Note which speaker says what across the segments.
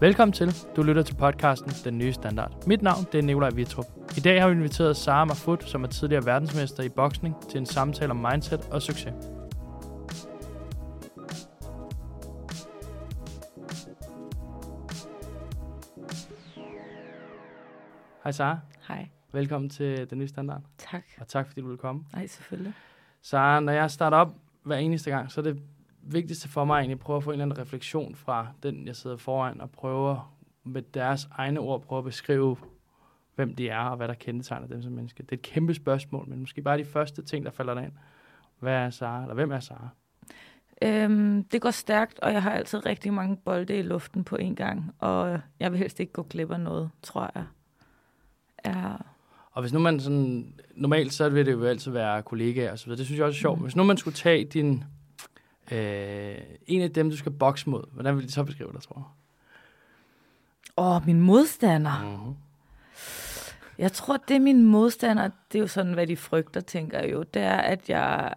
Speaker 1: Velkommen til. Du lytter til podcasten Den Nye Standard. Mit navn det er Nikolaj Vitrup. I dag har vi inviteret Sara Mahfoud, som er tidligere verdensmester i boksning, til en samtale om mindset og succes. Hej Sara.
Speaker 2: Hej.
Speaker 1: Velkommen til Den Nye Standard.
Speaker 2: Tak.
Speaker 1: Og tak fordi du vil komme.
Speaker 2: Nej, selvfølgelig.
Speaker 1: Så når jeg starter op hver eneste gang, så er det vigtigste for mig egentlig at prøve at få en eller anden refleksion fra den, jeg sidder foran, og prøve med deres egne ord prøve at beskrive, hvem de er, og hvad der kendetegner dem som menneske. Det er et kæmpe spørgsmål, men måske bare de første ting, der falder ind. Hvad er Sara, eller hvem er Sara?
Speaker 2: Øhm, det går stærkt, og jeg har altid rigtig mange bolde i luften på en gang, og jeg vil helst ikke gå glip af noget, tror jeg. Ja.
Speaker 1: Og hvis nu man sådan, normalt så vil det jo altid være kollegaer og så videre. Det synes jeg også er sjovt.
Speaker 2: Mm.
Speaker 1: Hvis nu man skulle tage din, øh, en af dem, du skal bokse mod, hvordan vil de så beskrive dig, tror
Speaker 2: Åh, min modstander.
Speaker 1: jeg? Mm-hmm.
Speaker 2: Jeg tror, det er min modstander, det er jo sådan, hvad de frygter, tænker jeg jo. Det er, at jeg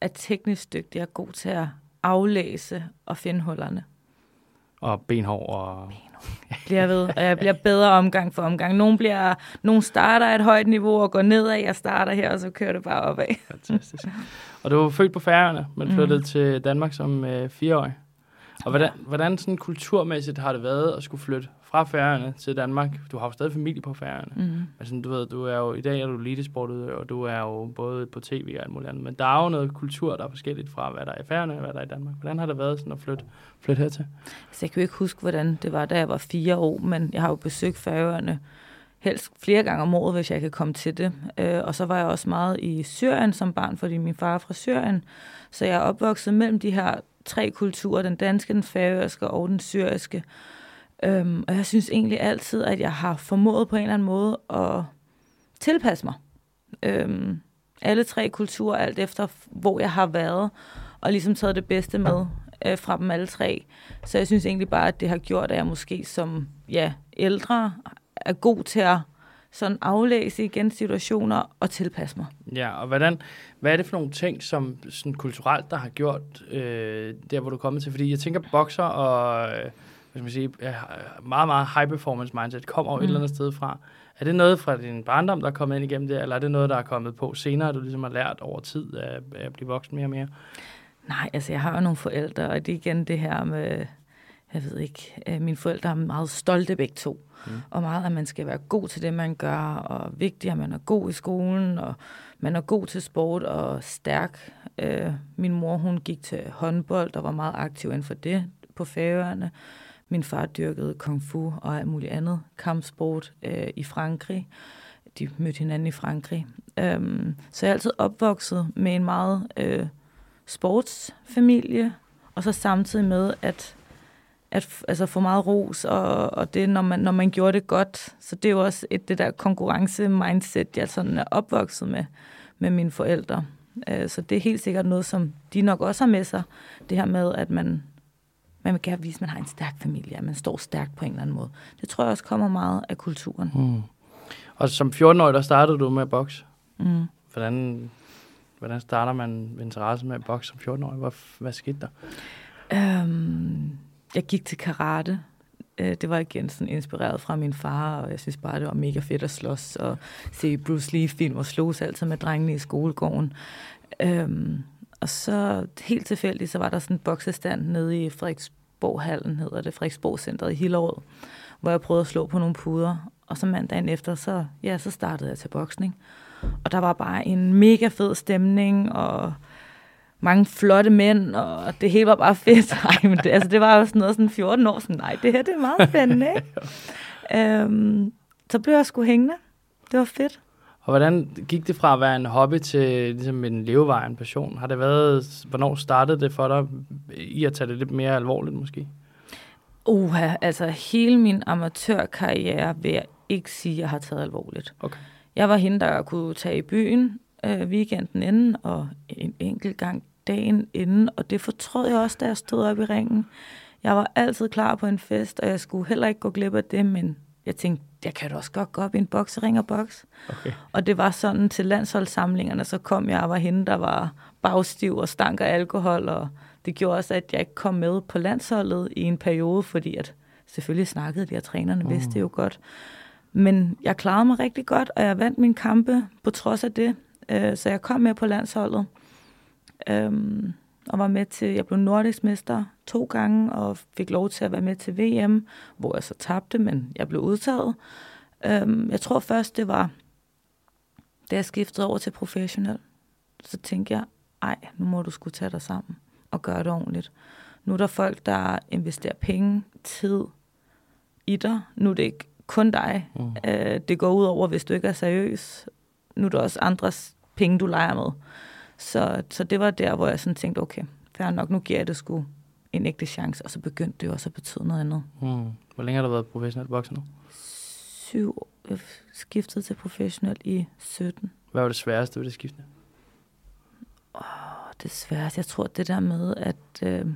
Speaker 2: er teknisk dygtig. Jeg er god til at aflæse og finde hullerne.
Speaker 1: Og benhår og...
Speaker 2: Bliver ved, og jeg bliver bedre omgang for omgang. Nogle, bliver, nogle starter et højt niveau og går nedad. Jeg starter her, og så kører det bare opad.
Speaker 1: Fantastisk. og du var født på Færøerne, men
Speaker 2: Mhm.
Speaker 1: flyttede mm. til Danmark som øh, fireårig. Og hvordan, hvordan sådan kulturmæssigt har det været at skulle flytte fra Færøerne til Danmark? Du har jo stadig familie på Færøerne. Mm. Sådan, du ved, du er jo, i dag er du elitesportet, og du er jo både på tv og alt muligt andet. Men der er jo noget kultur, der er forskelligt fra, hvad der er i Færøerne og hvad der er i Danmark. Hvordan har det været sådan at flytte, flytte hertil?
Speaker 2: Så jeg kan jo ikke huske, hvordan det var, da jeg var fire år, men jeg har jo besøgt Færøerne helst flere gange om året, hvis jeg kan komme til det. Øh, og så var jeg også meget i Syrien som barn, fordi min far er fra Syrien. Så jeg er opvokset mellem de her tre kulturer, den danske, den færøske og den syriske. Øhm, og jeg synes egentlig altid, at jeg har formået på en eller anden måde at tilpasse mig. Øhm, alle tre kulturer, alt efter hvor jeg har været, og ligesom taget det bedste med øh, fra dem alle tre. Så jeg synes egentlig bare, at det har gjort, at jeg måske som ja, ældre er god til at sådan aflæse igen situationer og tilpasse mig.
Speaker 1: Ja, og hvordan, hvad er det for nogle ting, som sådan kulturelt, der har gjort øh, der, hvor du er kommet til? Fordi jeg tænker, bokser og øh, skal man sige, øh, meget, meget high performance mindset kommer jo mm. et eller andet sted fra. Er det noget fra din barndom, der er kommet ind igennem det, eller er det noget, der er kommet på senere, du ligesom har lært over tid at, at blive voksen mere og mere?
Speaker 2: Nej, altså jeg har jo nogle forældre, og det er igen det her med, jeg ved ikke, øh, mine forældre er meget stolte begge to.
Speaker 1: Mm.
Speaker 2: Og meget, at man skal være god til det, man gør, og vigtigt, at man er god i skolen, og man er god til sport og stærk. Øh, min mor, hun gik til håndbold og var meget aktiv inden for det på Færøerne. Min far dyrkede kung fu og alt muligt andet kampsport øh, i Frankrig. De mødte hinanden i Frankrig. Øhm, så jeg er altid opvokset med en meget øh, sportsfamilie, og så samtidig med at, at altså få meget ros, og, og det, når man, når man gjorde det godt. Så det er jo også et, det der konkurrence-mindset, jeg sådan er opvokset med, med mine forældre. Øh, Så det er helt sikkert noget, som de nok også har med sig. Det her med, at man, man vil gerne vise, at man har en stærk familie, at man står stærkt på en eller anden måde. Det tror jeg også kommer meget af kulturen.
Speaker 1: Mm. Og som 14-årig, der startede du med at bokse.
Speaker 2: Mm.
Speaker 1: Hvordan, hvordan starter man interesse med at bokse som 14-årig? Hvad, hvad skete der?
Speaker 2: Øhm, jeg gik til karate. Øh, Det var igen sådan inspireret fra min far, og jeg synes bare, det var mega fedt at slås og se Bruce Lee-film og slås altid med drengene i skolegården. Øhm, og så helt tilfældigt, så var der sådan en boksestand nede i Frederiksborghallen, hedder det, Frederiksborg-centret i Hillerød, hvor jeg prøvede at slå på nogle puder. Og så mandagen efter, så, ja, så startede jeg til boksning. Og der var bare en mega fed stemning, og mange flotte mænd, og det hele var bare fedt. Ej, men det, altså, det var jo sådan noget sådan 14 år, sådan, nej, det her det er meget spændende, ikke? øhm, så blev jeg sgu hængende. Det var fedt.
Speaker 1: Og hvordan gik det fra at være en hobby til ligesom en levevej, en passion? Har det været, hvornår startede det for dig i at tage det lidt mere alvorligt måske?
Speaker 2: Uha, altså hele min amatørkarriere vil jeg ikke sige, at jeg har taget alvorligt.
Speaker 1: Okay.
Speaker 2: Jeg var hende, der kunne tage i byen øh, weekenden inden, og en enkelt gang dagen inden, og det fortrød jeg også, da jeg stod op i ringen. Jeg var altid klar på en fest, og jeg skulle heller ikke gå glip af det, men jeg tænkte, jeg kan da også godt gå op i en boksering og boks.
Speaker 1: Okay.
Speaker 2: Og det var sådan til landsholdssamlingerne, så kom jeg og var hende, der var bagstiv og stank af alkohol, og det gjorde også, at jeg ikke kom med på landsholdet i en periode, fordi at Selvfølgelig snakkede de, og trænerne mm. vidste jo godt. Men jeg klarede mig rigtig godt, og jeg vandt mine kampe på trods af det. Øh, så jeg kom med på landsholdet. Øhm, og var med til, jeg blev nordisk mester to gange, og fik lov til at være med til VM, hvor jeg så tabte, men jeg blev udtaget. Øhm, jeg tror først, det var, da jeg skiftede over til professionel, så tænkte jeg, ej, nu må du skulle tage dig sammen og gøre det ordentligt. Nu er der folk, der investerer penge, tid i dig. Nu er det ikke kun dig. Mm. Øh, det går ud over, hvis du ikke er seriøs. Nu er der også andres penge, du leger med. Så, så det var der, hvor jeg sådan tænkte, okay, fair nok, nu giver jeg det sgu en ægte chance, og så begyndte det jo også at betyde noget andet.
Speaker 1: Mm. Hvor længe har du været professionel bokser nu?
Speaker 2: Syv. Jeg skiftede til professionel i 17.
Speaker 1: Hvad var det sværeste ved det skifte?
Speaker 2: Oh, det sværeste, jeg tror, det der med, at øh,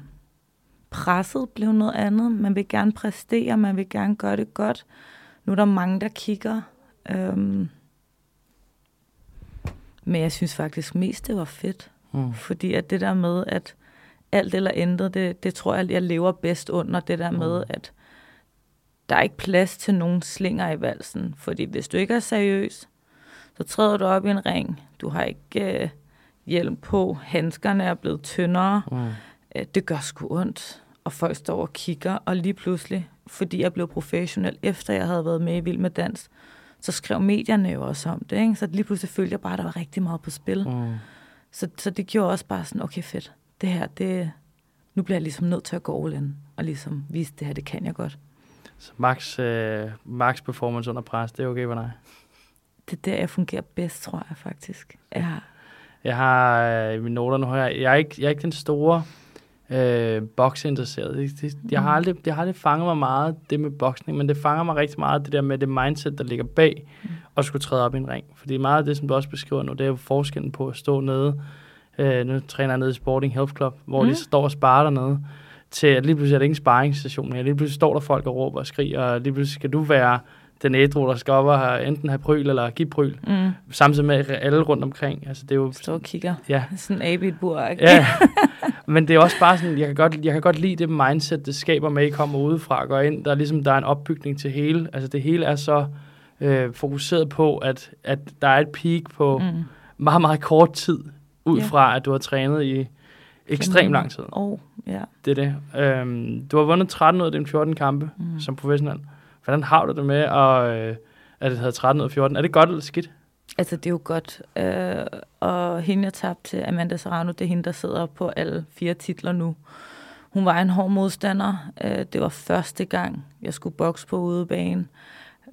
Speaker 2: presset blev noget andet. Man vil gerne præstere, man vil gerne gøre det godt. Nu er der mange, der kigger. Øhm, men jeg synes faktisk mest, det var fedt. Mm. Fordi at det der med, at alt eller intet, det, det tror jeg, jeg lever bedst under. Det der mm. med, at der er ikke plads til nogen slinger i valsen. Fordi hvis du ikke er seriøs, så træder du op i en ring. Du har ikke øh, hjelm på. Handskerne er blevet tyndere. Mm. Øh, det gør sgu ondt. Og folk står og kigger, og lige pludselig, fordi jeg blev professionel, efter jeg havde været med i Vild med Dans, så skrev medierne jo også om det. Ikke? Så lige pludselig følte jeg bare, at der var rigtig meget på spil. Mm. Så, så det gjorde også bare sådan, okay fedt, det her, det, nu bliver jeg ligesom nødt til at gå all in, og ligesom vise, det her, det kan jeg godt.
Speaker 1: Så max, øh, max performance under pres, det er okay for dig?
Speaker 2: Det er der, jeg fungerer bedst, tror jeg faktisk. Jeg har,
Speaker 1: jeg har øh, mine noter nu, jeg, jeg, er ikke, jeg er ikke den store øh, boksinteresseret. Det, det, jeg har aldrig, det har aldrig fanget mig meget, det med boksning, men det fanger mig rigtig meget, det der med det mindset, der ligger bag, mm. og skulle træde op i en ring. Fordi meget af det, som du også beskriver nu, det er jo forskellen på at stå nede, øh, nu træner jeg nede i Sporting Health Club, hvor mm. de står og sparer dernede, til at lige pludselig er det ikke en sparringsstation mere. Lige pludselig står der folk og råber og skriger, og lige pludselig skal du være den ædru, der skal op og have, enten have pryl eller give pryl. Mm. Samtidig med alle rundt omkring. Altså, det er jo,
Speaker 2: Står og kigger.
Speaker 1: Ja.
Speaker 2: Sådan en a bur
Speaker 1: Ja, men det er også bare sådan, jeg kan, godt, jeg kan godt lide det mindset, det skaber med, at I kommer udefra og går ind. Der er ligesom, der er en opbygning til hele. Altså det hele er så øh, fokuseret på, at, at der er et peak på mm. meget, meget kort tid, ud yeah. fra at du har trænet i ekstremt lang tid.
Speaker 2: Oh, yeah.
Speaker 1: Det er det. Øhm, du har vundet 13 ud af de 14 kampe mm. som professionel. Hvordan har du det med, at, øh, at det havde 13 ud af 14? Er det godt eller skidt?
Speaker 2: Altså, det er jo godt. Øh, og hende, jeg tabte til Amanda Serrano, det er hende, der sidder på alle fire titler nu. Hun var en hård modstander. Øh, det var første gang, jeg skulle bokse på udebane.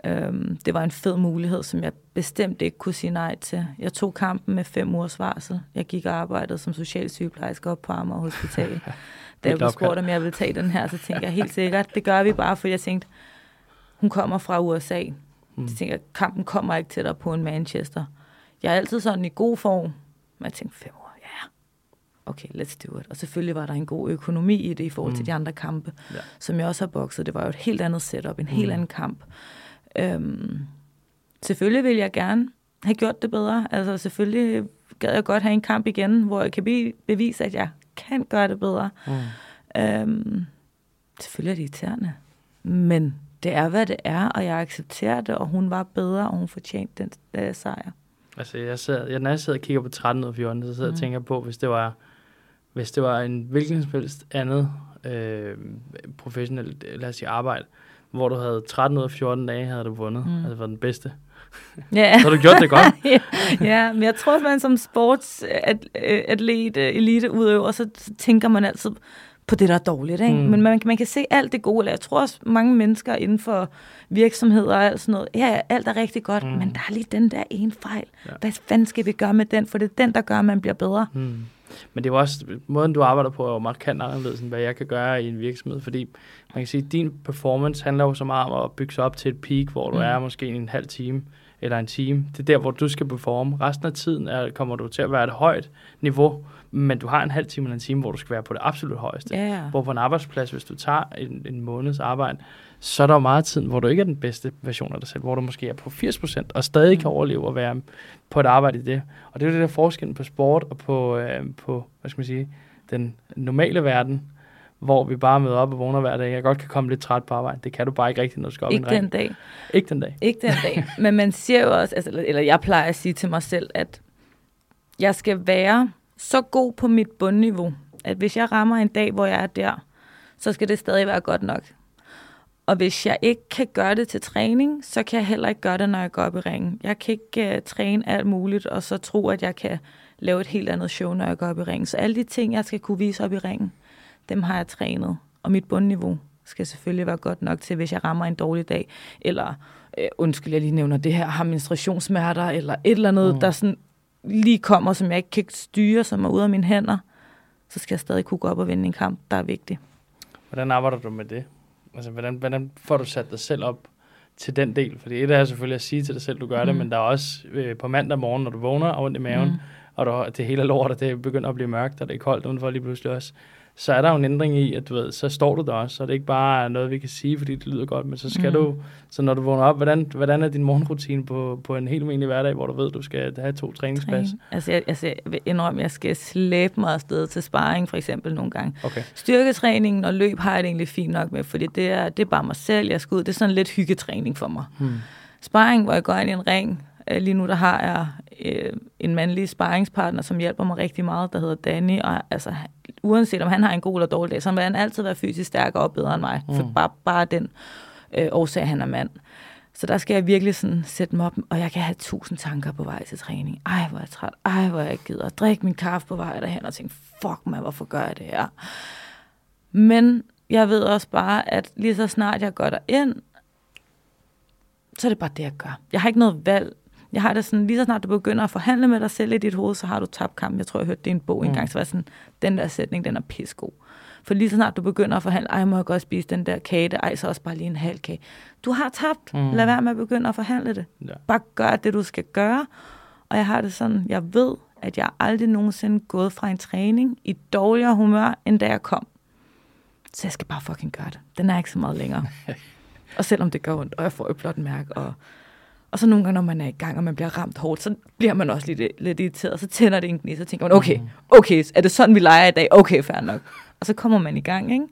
Speaker 2: Øh, det var en fed mulighed, som jeg bestemt ikke kunne sige nej til. Jeg tog kampen med fem ugers varsel. Jeg gik og arbejdede som socialsygeplejerske op på Amager Hospital. da jeg blev spurgt, om jeg ville tage den her, så tænkte jeg helt sikkert, det gør vi bare, for jeg tænkte, hun kommer fra USA. Mm. Jeg tænker, kampen kommer ikke dig på en Manchester. Jeg er altid sådan i god form. Men jeg tænkte, fem år, ja. Yeah. Okay, let's do it. Og selvfølgelig var der en god økonomi i det i forhold mm. til de andre kampe, ja. som jeg også har bokset. Det var jo et helt andet setup, en mm. helt anden kamp. Øhm, selvfølgelig vil jeg gerne have gjort det bedre. Altså selvfølgelig gad jeg godt have en kamp igen, hvor jeg kan bevise, at jeg kan gøre det bedre. Mm. Øhm, selvfølgelig er det irriterende. Men det er, hvad det er, og jeg accepterer det, og hun var bedre, og hun fortjente den øh, sejr.
Speaker 1: Altså, jeg sidder, jeg, når jeg sidder og kigger på 13 og 14, så sidder jeg mm. og tænker på, hvis det var, hvis det var en hvilken som helst andet øh, professionelt, lad os sige, arbejde, hvor du havde 13 ud af 14 dage, havde du vundet. Mm. Altså, var den bedste. Ja. så har du gjort det godt.
Speaker 2: ja, ja, men jeg tror, at man som sportsatlet, øh, elite udøver, så tænker man altid på det, der er dårligt. Ikke? Mm. Men man, man kan se alt det gode. Eller jeg tror også, mange mennesker inden for virksomheder og alt sådan noget, ja, alt er rigtig godt, mm. men der er lige den der ene fejl. Ja. Hvad fanden skal vi gøre med den? For det er den, der gør, at man bliver bedre. Mm.
Speaker 1: Men det er jo også, måden du arbejder på er jo markant anderledes, end hvad jeg kan gøre i en virksomhed, fordi man kan sige, at din performance handler jo så meget om at bygge sig op til et peak, hvor du mm. er måske en halv time eller en time. Det er der, hvor du skal performe. Resten af tiden er, kommer du til at være et højt niveau, men du har en halv time eller en time, hvor du skal være på det absolut højeste.
Speaker 2: Yeah.
Speaker 1: Hvor på en arbejdsplads, hvis du tager en, en måneds arbejde, så er der jo meget tid, hvor du ikke er den bedste version af dig selv, hvor du måske er på 80% og stadig mm. kan overleve og være på et arbejde i det. Og det er jo det der forskel på sport og på, øh, på hvad skal man sige, den normale verden, hvor vi bare møder op og vågner hver dag. Jeg godt kan komme lidt træt på arbejde. Det kan du bare ikke rigtigt, når du skal op
Speaker 2: Ikke
Speaker 1: en
Speaker 2: den dag.
Speaker 1: Ikke den dag.
Speaker 2: Ikke den dag. Men man siger jo også, altså, eller jeg plejer at sige til mig selv, at jeg skal være så god på mit bundniveau, at hvis jeg rammer en dag, hvor jeg er der, så skal det stadig være godt nok. Og hvis jeg ikke kan gøre det til træning, så kan jeg heller ikke gøre det, når jeg går op i ringen. Jeg kan ikke uh, træne alt muligt, og så tro, at jeg kan lave et helt andet show, når jeg går op i ringen. Så alle de ting, jeg skal kunne vise op i ringen, dem har jeg trænet. Og mit bundniveau skal selvfølgelig være godt nok til, hvis jeg rammer en dårlig dag, eller øh, undskyld, jeg lige nævner det her, har menstruationssmerter, eller et eller andet,
Speaker 1: Mm.
Speaker 2: der sådan lige kommer, som jeg ikke kan styre, som er ude af mine hænder, så skal jeg stadig kunne gå op og vinde en kamp, der er vigtig.
Speaker 1: Hvordan arbejder du med det? Altså, hvordan, hvordan får du sat dig selv op til den del? Fordi et er selvfølgelig at sige til dig selv, du gør mm. det, men der er også øh, på mandag morgen, når du vågner og ondt i maven. Mm. og du, det hele er lort, og det begynder at blive mørkt, og det er koldt udenfor lige pludselig også, så er der jo en ændring i, at du ved, så står du der også, så det er ikke bare noget, vi kan sige, fordi det lyder godt, men så skal mm. Du, så når du vågner op, hvordan, hvordan er din morgenrutine på, på en helt almindelig hverdag, hvor du ved, du skal have to træningspas?
Speaker 2: Træne. Altså, jeg, altså, jeg vil indrømme, jeg skal slæbe mig afsted til sparring, for eksempel nogle gange.
Speaker 1: Okay.
Speaker 2: Styrketræningen og løb har jeg det egentlig fint nok med, fordi det er, det er bare mig selv, jeg skal ud. Det er sådan lidt hyggetræning for mig.
Speaker 1: Hmm.
Speaker 2: Sparring, hvor jeg går ind i en ring. Øh, Lige nu der har jeg øh, en mandlig sparringspartner, som hjælper mig rigtig meget, der hedder Danny. Og altså, uanset om han har en god eller dårlig dag, så vil han altid være fysisk stærkere og bedre end mig. Mm. For bare, bare den øh, årsag, at han er mand. Så der skal jeg virkelig sådan sætte mig op, og jeg kan have tusind tanker på vej til træning. Ej, hvor er jeg træt. Ej, hvor er jeg gider. Drik min kaffe på vej derhen og tænke, fuck mig, hvorfor gør jeg det her? Men jeg ved også bare, at lige så snart jeg går derind, så er det bare det, jeg gør. Jeg har ikke noget valg. Jeg har det sådan, lige så snart du begynder at forhandle med dig selv i dit hoved, så har du tabt kampen. Jeg tror, jeg hørte det i en bog
Speaker 1: Mm.
Speaker 2: engang, så var sådan, den der sætning, den er pissegod. For lige så snart du begynder at forhandle, ej, må jeg godt spise den der kage, det- ej, så også bare lige en halv kage. Du har tabt.
Speaker 1: Mm.
Speaker 2: Lad være med at begynde at forhandle det.
Speaker 1: Ja.
Speaker 2: Bare gør det, du skal gøre. Og jeg har det sådan, jeg ved, at jeg aldrig nogensinde gået fra en træning i dårligere humør, end da jeg kom. Så jeg skal bare fucking gøre det. Den er ikke så meget længere. og selvom det gør ondt, og jeg får et blot mærke, og, og så nogle gange, når man er i gang, og man bliver ramt hårdt, så bliver man også lidt, lidt irriteret, så tænder det en gnid, så tænker man, okay,
Speaker 1: Mm.
Speaker 2: okay, er det sådan, vi leger i dag? Okay, fair nok. Og så kommer man i gang, ikke?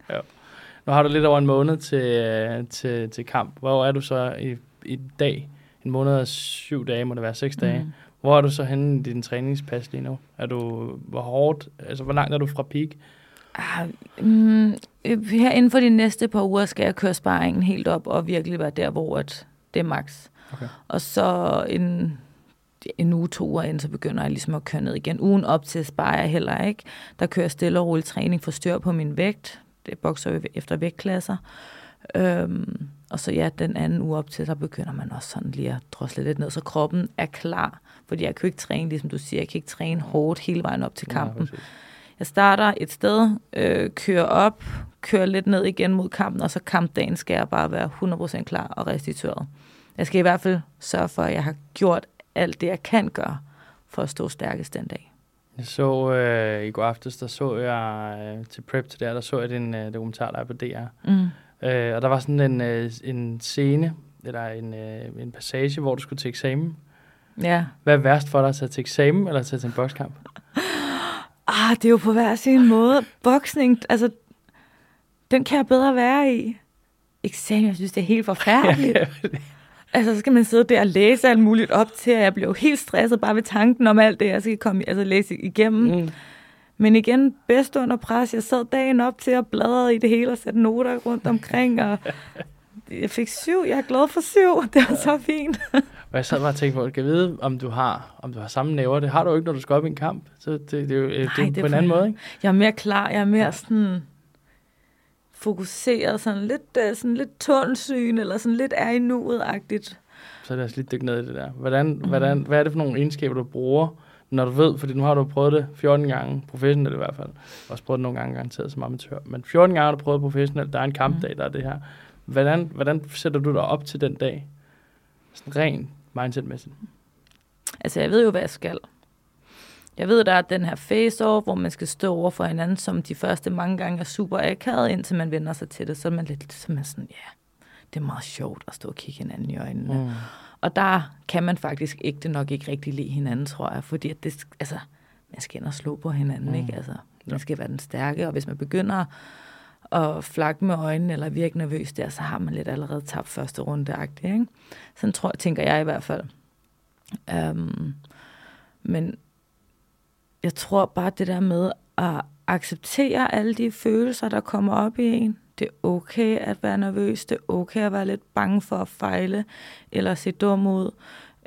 Speaker 1: Nu har du lidt over en måned til, øh, til, til kamp. Hvor er du så i, i dag? En måned og syv dage, må det være seks dage.
Speaker 2: Mm.
Speaker 1: Hvor er du så henne i din træningspas lige nu? Er du, hvor hårdt, altså hvor langt er du fra peak?
Speaker 2: Ah, mm, her inden for de næste par uger skal jeg køre sparringen helt op og virkelig være der, hvor at det er max.
Speaker 1: Okay.
Speaker 2: Og så en, en uge, to uger inden, så begynder jeg ligesom at køre ned igen. Ugen op til sparer jeg heller ikke. Der kører stille og roligt træning for styr på min vægt. Det bokser jo efter vægtklasser. Øhm, og så ja, den anden uge op til, så begynder man også sådan lige at drosle lidt ned, så kroppen er klar. Fordi jeg kan jo ikke træne, ligesom du siger, jeg kan ikke træne hårdt hele vejen op til kampen.
Speaker 1: Ja.
Speaker 2: Jeg starter et sted, øh, kører op, kører lidt ned igen mod kampen, og så kampdagen skal jeg bare være 100% klar og restitueret. Jeg skal i hvert fald sørge for, at jeg har gjort alt det, jeg kan gøre for at stå stærkest den dag.
Speaker 1: Jeg så øh, i går aftes, der så jeg øh, til prep til der, der så jeg din øh, dokumentar, der er på DR.
Speaker 2: Mm.
Speaker 1: Øh, og der var sådan en, øh, en scene, eller en, øh, en passage, hvor du skulle til eksamen.
Speaker 2: Ja.
Speaker 1: Hvad er værst for dig, at tage til eksamen, eller at tage til en bokskamp?
Speaker 2: Ah, det er jo på hver sin måde. Boksning, altså, den kan jeg bedre være i. Eksamen, jeg synes, det er helt forfærdeligt. Altså, så skal man sidde der og læse alt muligt op til, at jeg bliver jo helt stresset bare ved tanken om alt det, jeg skal komme, altså læse igennem.
Speaker 1: Mm.
Speaker 2: Men igen, bedst under pres. Jeg sad dagen op til at bladre i det hele og sætte noter rundt omkring, og jeg fik syv. Jeg er glad for syv. Det var så fint.
Speaker 1: Og jeg sad bare og tænkte på, at jeg vide, om du har, om du har samme næver. Det har du jo ikke, når du skal op i en kamp. Så det, det er jo, det er
Speaker 2: Nej,
Speaker 1: jo
Speaker 2: det er
Speaker 1: på en anden måde, ikke?
Speaker 2: Jeg er mere klar. Jeg er mere sådan fokuseret, sådan lidt, øh, sådan lidt tundsyn, eller sådan lidt er i nuet-agtigt.
Speaker 1: Så lad os lige dykke ned i det der. Hvordan, mm. hvordan, hvad er det for nogle egenskaber, du bruger, når du ved, fordi nu har du prøvet det 14 gange, professionelt i hvert fald. Også prøvet det nogle gange garanteret som amatør. Men 14 gange har du prøvet professionelt, der er en kampdag, der er det her. Hvordan, hvordan sætter du dig op til den dag? Sådan rent mindsetmæssigt.
Speaker 2: Altså, jeg ved jo, hvad jeg skal. Jeg ved, der er den her face-off, hvor man skal stå over for hinanden, som de første mange gange er super akavet, indtil man vender sig til det. Så er man lidt så er man sådan, ja, det er meget sjovt at stå og kigge hinanden i øjnene. Mm. Og der kan man faktisk ikke det nok ikke rigtig lide hinanden, tror jeg. Fordi at det, altså, man skal ind og slå på hinanden,
Speaker 1: Mm.
Speaker 2: ikke? Altså, man skal være den stærke, og hvis man begynder og flakke med øjnene, eller virke nervøs der, så har man lidt allerede tabt første runde ikke? Sådan tror, tænker jeg i hvert fald. Um, men jeg tror bare det der med at acceptere alle de følelser, der kommer op i en. Det er okay at være nervøs, det er okay at være lidt bange for at fejle, eller se dum ud.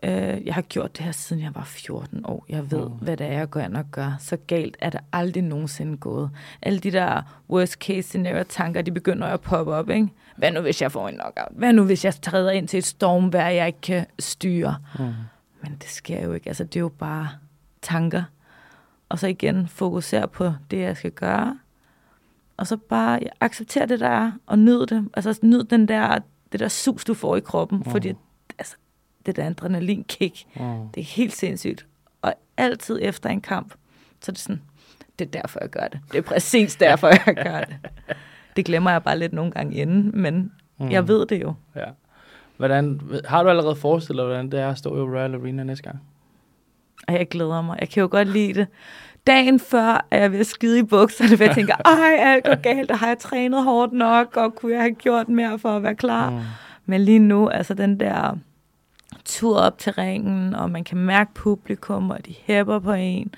Speaker 2: Øh, jeg har gjort det her, siden jeg var 14 år. Jeg ved, mm. hvad det er, jeg går ind og gør. Så galt er det aldrig nogensinde gået. Alle de der worst case scenario tanker, de begynder at poppe op. Ikke? Hvad nu, hvis jeg får en knockout? Hvad nu, hvis jeg træder ind til et stormvær, jeg ikke kan styre? Mm. Men det sker jo ikke. Altså, det er jo bare tanker. Og så igen fokusere på det, jeg skal gøre. Og så bare acceptere det der, og nyd det. Altså nyd den der, det der sus, du får i kroppen. Mm. Fordi altså, det der adrenalinkick. Mm. Det er helt sindssygt. Og altid efter en kamp, så er det sådan, det er derfor, jeg gør det. Det er præcis derfor, jeg gør det. Det glemmer jeg bare lidt nogle gange inden, men mm. jeg ved det jo.
Speaker 1: Ja. Hvordan, har du allerede forestillet dig, hvordan det er at stå i Royal Arena næste gang?
Speaker 2: Og jeg glæder mig. Jeg kan jo godt lide det. Dagen før er jeg ved at skide i bukserne, for jeg tænker, ej, alt går galt, og har jeg trænet hårdt nok, og kunne jeg have gjort mere for at være klar? Mm. Men lige nu, altså den der tur op til ringen, og man kan mærke publikum, og de hæpper på en,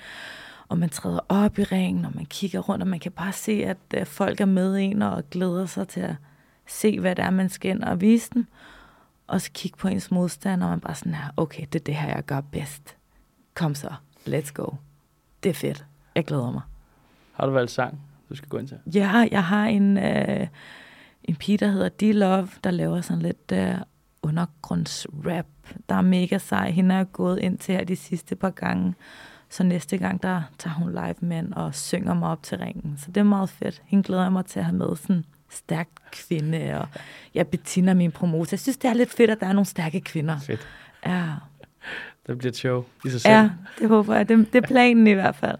Speaker 2: og man træder op i ringen, og man kigger rundt, og man kan bare se, at uh, folk er med en, og glæder sig til at se, hvad det er, man skal ind og vise dem. Og så kigge på ens modstander, og man bare sådan her, okay, det er det her, jeg gør bedst. Kom så, let's go. Det er fedt. Jeg glæder mig.
Speaker 1: Har du valgt sang, du skal gå ind til?
Speaker 2: Ja, jeg har en, uh, en pige, der hedder D-Love, der laver sådan lidt uh, undergrundsrap, der er mega sej. Hende er gået ind til her de sidste par gange. Så næste gang, der tager hun live med og synger mig op til ringen. Så det er meget fedt. Hende glæder jeg mig til at have med sådan stærk kvinde. Og jeg Bettina min promotor. Jeg synes, det er lidt fedt, at der er nogle stærke kvinder.
Speaker 1: Fedt.
Speaker 2: Ja.
Speaker 1: Det bliver et show i sig selv.
Speaker 2: Ja, det håber jeg. Det, det er planen i hvert fald.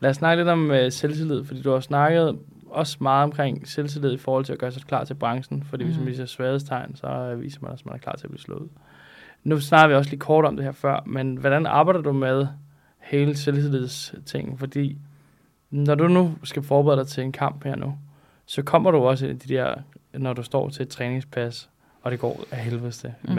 Speaker 1: Lad os snakke lidt om uh, selvtillid, fordi du har snakket også meget omkring selvtillid i forhold til at gøre sig klar til branchen, fordi mm. hvis man viser svaghedstegn, så viser man også, at man er klar til at blive slået. Nu snakker vi også lige kort om det her før, men hvordan arbejder du med hele selvtillidsting? Fordi når du nu skal forberede dig til en kamp her nu, så kommer du også ind i de der, når du står til et træningspas, og det går af helvede til mm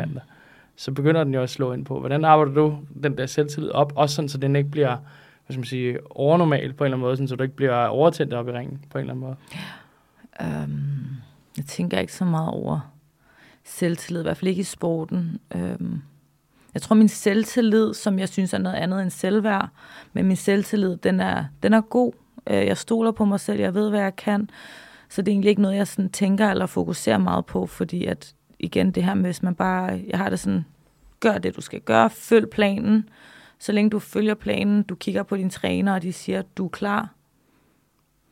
Speaker 1: så begynder den jo at slå ind på. Hvordan arbejder du den der selvtillid op, også sådan, så den ikke bliver hvad skal man sige, overnormal på en eller anden måde, sådan, så du ikke bliver overtændt op i ringen på en eller anden måde?
Speaker 2: Øhm, jeg tænker ikke så meget over selvtillid, i hvert fald ikke i sporten. Øhm, jeg tror, min selvtillid, som jeg synes er noget andet end selvværd, men min selvtillid, den er, den er god. Uh, jeg stoler på mig selv, jeg ved, hvad jeg kan. Så det er egentlig ikke noget, jeg sådan tænker eller fokuserer meget på, fordi at igen det her med, hvis man bare, jeg har det sådan, gør det, du skal gøre, følg planen, så længe du følger planen, du kigger på din træner, og de siger, du er klar,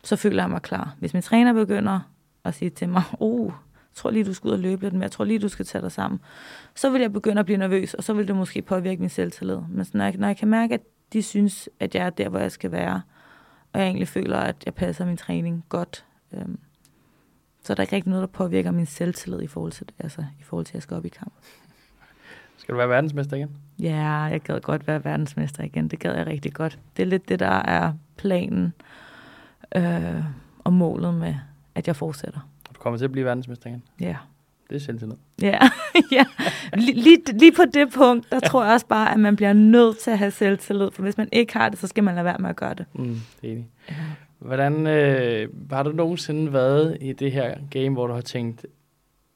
Speaker 2: så føler jeg mig klar. Hvis min træner begynder at sige til mig, oh, jeg tror lige, du skal ud og løbe lidt mere, jeg tror lige, du skal tage dig sammen, så vil jeg begynde at blive nervøs, og så vil det måske påvirke min selvtillid. Men når jeg, når jeg kan mærke, at de synes, at jeg er der, hvor jeg skal være, og jeg egentlig føler, at jeg passer min træning godt, øhm, så er der ikke rigtig noget, der påvirker min selvtillid i forhold til, altså, i forhold til at jeg skal op i kamp.
Speaker 1: Skal du være verdensmester igen?
Speaker 2: Ja, jeg gad godt være verdensmester igen. Det gad jeg rigtig godt. Det er lidt det, der er planen øh, og målet med, at jeg fortsætter.
Speaker 1: Du kommer til at blive verdensmester igen?
Speaker 2: Ja.
Speaker 1: Det er selvtillid.
Speaker 2: Ja, ja. Lige, lige, på det punkt, der tror jeg også bare, at man bliver nødt til at have selvtillid. For hvis man ikke har det, så skal man lade være med at gøre det.
Speaker 1: Mm, det er enig. Ja. Hvordan øh, har du nogensinde været i det her game, hvor du har tænkt,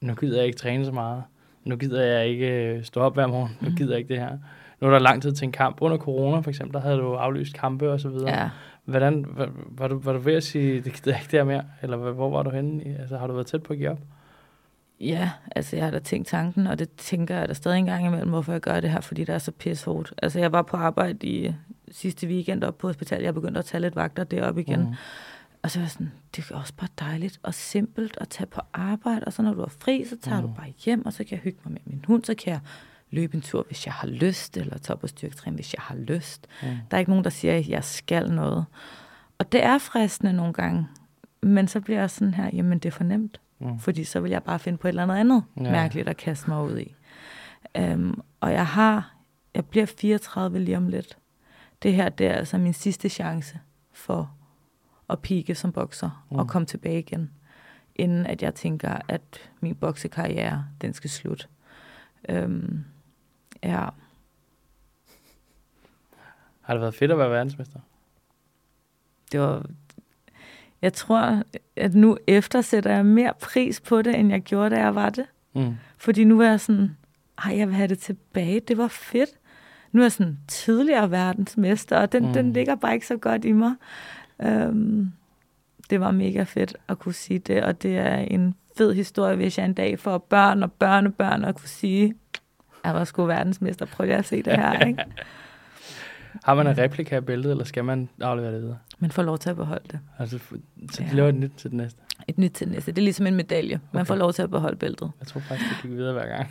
Speaker 1: nu gider jeg ikke træne så meget? nu gider jeg ikke øh, stå op hver morgen, nu mhm. gider jeg ikke det her. Nu er der lang tid til en kamp. Under corona for eksempel, der havde du aflyst kampe og så videre. Ja. Hvordan, var, var, du, var du ved at sige, det gider jeg ikke det her mere? Eller hvor var du henne? Altså, har du været tæt på at give op?
Speaker 2: Ja, altså jeg har da tænkt tanken, og det tænker jeg da stadig en gang imellem, hvorfor jeg gør det her, fordi det er så pishårdt. Altså jeg var på arbejde i sidste weekend op på hospitalet, jeg begyndte at tage lidt vagter deroppe igen. Mm. Og så var jeg sådan, det er også bare dejligt og simpelt at tage på arbejde, og så når du er fri, så tager mm. du bare hjem, og så kan jeg hygge mig med min hund, så kan jeg løbe en tur, hvis jeg har lyst, eller tage på styrketræning, hvis jeg har lyst. Mm. Der er ikke nogen, der siger, at jeg skal noget. Og det er fristende nogle gange, men så bliver jeg sådan her, jamen det er for nemt, mm. fordi så vil jeg bare finde på et eller andet andet ja. mærkeligt at kaste mig ud i. Um, og jeg har, jeg bliver 34 lige om lidt. Det her, det er altså min sidste chance for at pike som bokser mm. og komme tilbage igen. inden at jeg tænker, at min boksekarriere, den skal slutte. Øhm, ja.
Speaker 1: Har det været fedt at være verdensmester?
Speaker 2: Det var, jeg tror, at nu efter sætter jeg mere pris på det, end jeg gjorde, da jeg var det.
Speaker 1: Mm.
Speaker 2: Fordi nu er jeg sådan, ej, jeg vil have det tilbage. Det var fedt. Nu er jeg sådan tidligere verdensmester, og den, mm. den ligger bare ikke så godt i mig. Øhm, det var mega fedt at kunne sige det, og det er en fed historie, hvis jeg en dag får børn og børnebørn og kunne sige, jeg var sgu verdensmester, prøv lige at se det her, ikke?
Speaker 1: Har man en replika af bæltet, eller skal man aflevere det videre?
Speaker 2: Man får lov til at beholde det.
Speaker 1: Altså, så de
Speaker 2: Ja.
Speaker 1: laver et nyt til det næste.
Speaker 2: Et nyt til det næste. Det er ligesom en medalje. Man
Speaker 1: Okay.
Speaker 2: får lov til at beholde bæltet.
Speaker 1: Jeg tror faktisk, det gik videre hver gang.